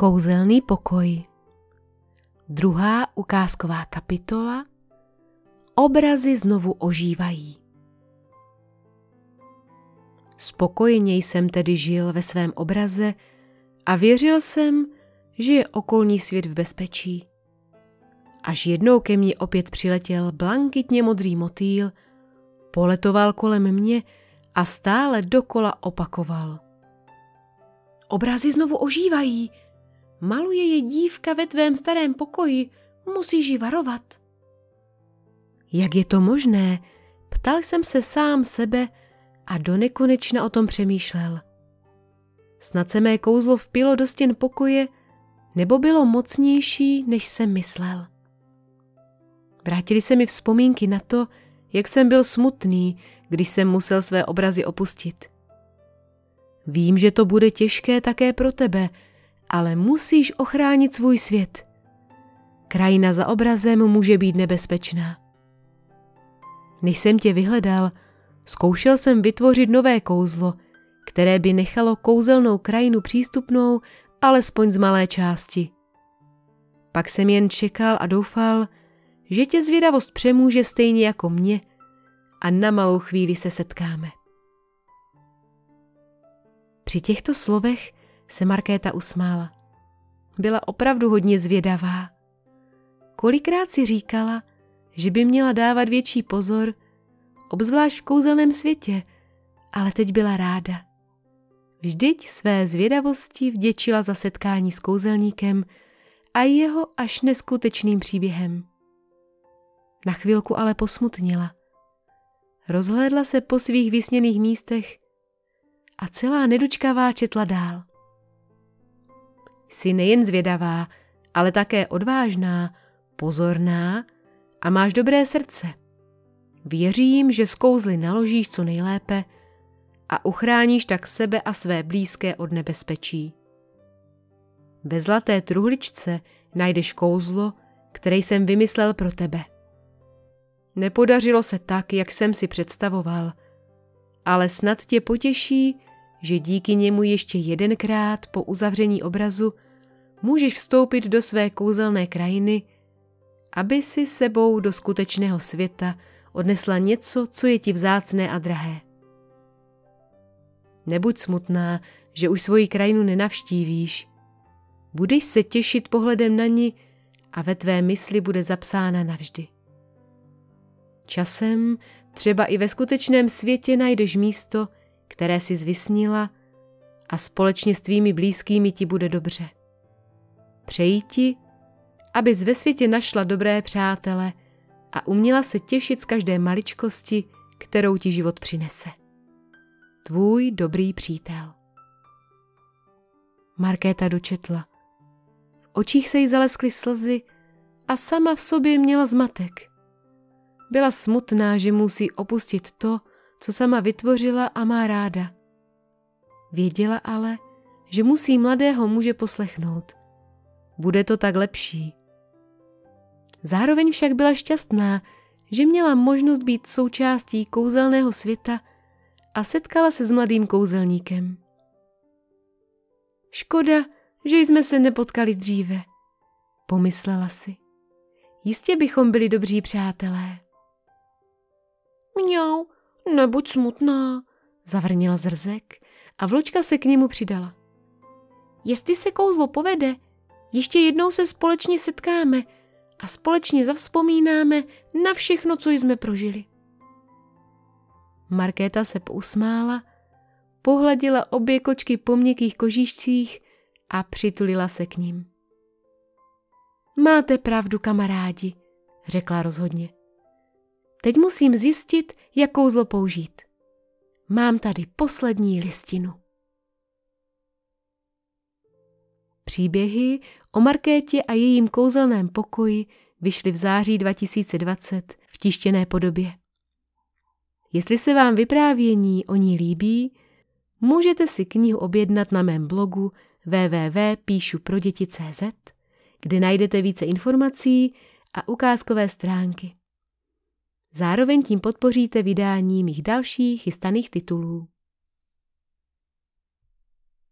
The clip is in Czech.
Kouzelný pokoj Druhá ukázková kapitola Obrazy znovu ožívají. Spokojeně jsem tedy žil ve svém obraze a věřil jsem, že je okolní svět v bezpečí. Až jednou ke mně opět přiletěl blankitně modrý motýl, poletoval kolem mě a stále dokola opakoval. Obrazy znovu ožívají. Maluje je dívka ve tvém starém pokoji, musíš ji varovat. Jak je to možné? Ptal jsem se sám sebe a do nekonečna o tom přemýšlel. Snad se mé kouzlo vpilo do stěn pokoje, nebo bylo mocnější, než jsem myslel. Vrátili se mi vzpomínky na to, jak jsem byl smutný, když jsem musel své obrazy opustit. Vím, že to bude těžké také pro tebe, ale musíš ochránit svůj svět. Krajina za obrazem může být nebezpečná. Než jsem tě vyhledal, zkoušel jsem vytvořit nové kouzlo, které by nechalo kouzelnou krajinu přístupnou alespoň z malé části. Pak jsem jen čekal a doufal, že tě zvědavost přemůže stejně jako mě a na malou chvíli se setkáme. Při těchto slovech se Markéta usmála. Byla opravdu hodně zvědavá. Kolikrát si říkala, že by měla dávat větší pozor, obzvlášť v kouzelném světě, ale teď byla ráda. Vždyť své zvědavosti vděčila za setkání s kouzelníkem a jeho až neskutečným příběhem. Na chvilku ale posmutnila. Rozhlédla se po svých vysněných místech a celá nedočkavá četla dál. Jsi nejen zvědavá, ale také odvážná, pozorná a máš dobré srdce. Věřím, že z kouzly naložíš co nejlépe a uchráníš tak sebe a své blízké od nebezpečí. Ve zlaté truhličce najdeš kouzlo, které jsem vymyslel pro tebe. Nepodařilo se tak, jak jsem si představoval, ale snad tě potěší, že díky němu ještě jedenkrát po uzavření obrazu můžeš vstoupit do své kouzelné krajiny, aby si sebou do skutečného světa odnesla něco, co je ti vzácné a drahé. Nebuď smutná, že už svoji krajinu nenavštívíš. Budeš se těšit pohledem na ní a ve tvé mysli bude zapsána navždy. Časem třeba i ve skutečném světě najdeš místo, které si zvysnila a společně s tvými blízkými ti bude dobře. Přeji ti, abys ve světě našla dobré přátele a uměla se těšit z každé maličkosti, kterou ti život přinese. Tvůj dobrý přítel. Markéta dočetla. V očích se jí zaleskly slzy a sama v sobě měla zmatek. Byla smutná, že musí opustit to, co sama vytvořila a má ráda. Věděla ale, že musí mladého muže poslechnout. Bude to tak lepší. Zároveň však byla šťastná, že měla možnost být součástí kouzelného světa a setkala se s mladým kouzelníkem. Škoda, že jsme se nepotkali dříve, pomyslela si. Jistě bychom byli dobří přátelé. Mňau, nebuď smutná, zavrnil zrzek a vločka se k němu přidala. Jestli se kouzlo povede, ještě jednou se společně setkáme a společně zavzpomínáme na všechno, co jsme prožili. Markéta se pousmála, pohladila obě kočky po měkkých kožišcích a přitulila se k ním. Máte pravdu, kamarádi, řekla rozhodně. Teď musím zjistit, jak kouzlo použít. Mám tady poslední listinu. Příběhy o Markétě a jejím kouzelném pokoji vyšly v září 2020 v tištěné podobě. Jestli se vám vyprávění o ní líbí, můžete si knihu objednat na mém blogu www.píšuproděti.cz, kde najdete více informací a ukázkové stránky. Zároveň tím podpoříte vydání mých dalších chystaných titulů.